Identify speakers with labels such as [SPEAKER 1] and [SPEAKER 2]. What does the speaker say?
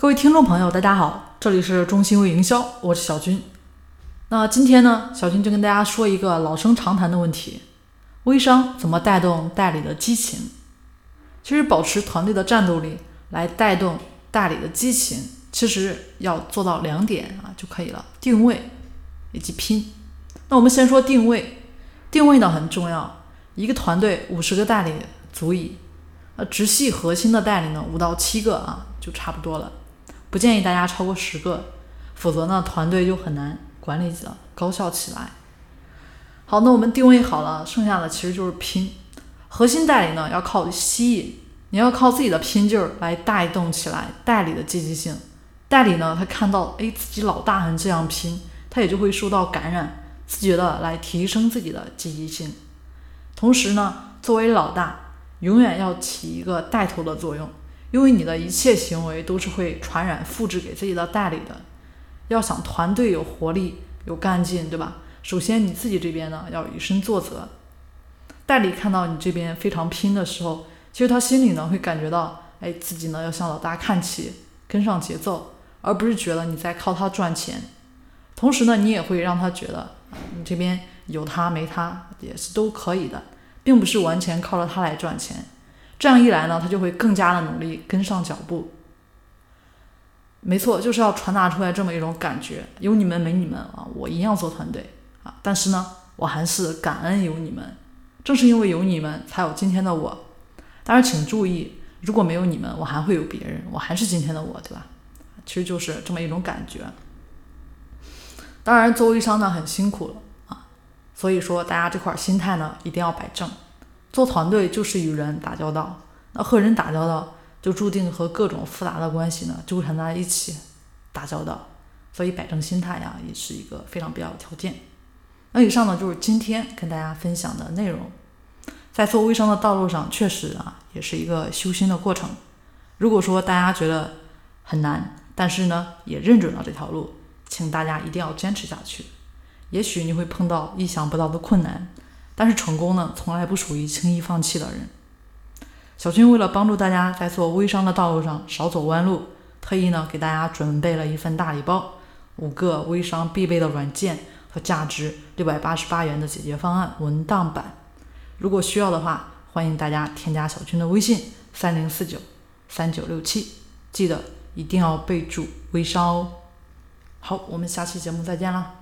[SPEAKER 1] 各位听众朋友，大家好，这里是中心微营销，我是小军。那今天呢，小军就跟大家说一个老生常谈的问题：微商怎么带动代理的激情？其实保持团队的战斗力来带动代理的激情，其实要做到两点啊就可以了：定位以及拼。那我们先说定位，定位呢很重要，一个团队五十个代理足矣，呃，直系核心的代理呢五到七个啊就差不多了。不建议大家超过十个，否则呢，团队就很难管理起来，高效起来。好，那我们定位好了，剩下的其实就是拼。核心代理呢，要靠吸引，你要靠自己的拼劲儿来带动起来代理的积极性。代理呢，他看到哎自己老大还这样拼，他也就会受到感染，自觉的来提升自己的积极性。同时呢，作为老大，永远要起一个带头的作用。因为你的一切行为都是会传染、复制给自己的代理的。要想团队有活力、有干劲，对吧？首先你自己这边呢要以身作则。代理看到你这边非常拼的时候，其实他心里呢会感觉到，哎，自己呢要向老大看齐，跟上节奏，而不是觉得你在靠他赚钱。同时呢，你也会让他觉得，你这边有他没他也是都可以的，并不是完全靠着他来赚钱。这样一来呢，他就会更加的努力跟上脚步。没错，就是要传达出来这么一种感觉：有你们没你们啊，我一样做团队啊。但是呢，我还是感恩有你们，正是因为有你们，才有今天的我。当然，请注意，如果没有你们，我还会有别人，我还是今天的我，对吧？其实就是这么一种感觉。当然，做微商呢很辛苦了啊，所以说大家这块心态呢一定要摆正。做团队就是与人打交道，那和人打交道就注定和各种复杂的关系呢纠缠在一起打交道，所以摆正心态呀也是一个非常必要的条件。那以上呢就是今天跟大家分享的内容，在做微商的道路上确实啊也是一个修心的过程。如果说大家觉得很难，但是呢也认准了这条路，请大家一定要坚持下去。也许你会碰到意想不到的困难。但是成功呢，从来不属于轻易放弃的人。小军为了帮助大家在做微商的道路上少走弯路，特意呢给大家准备了一份大礼包，五个微商必备的软件和价值六百八十八元的解决方案文档版。如果需要的话，欢迎大家添加小军的微信三零四九三九六七，记得一定要备注微商哦。好，我们下期节目再见了。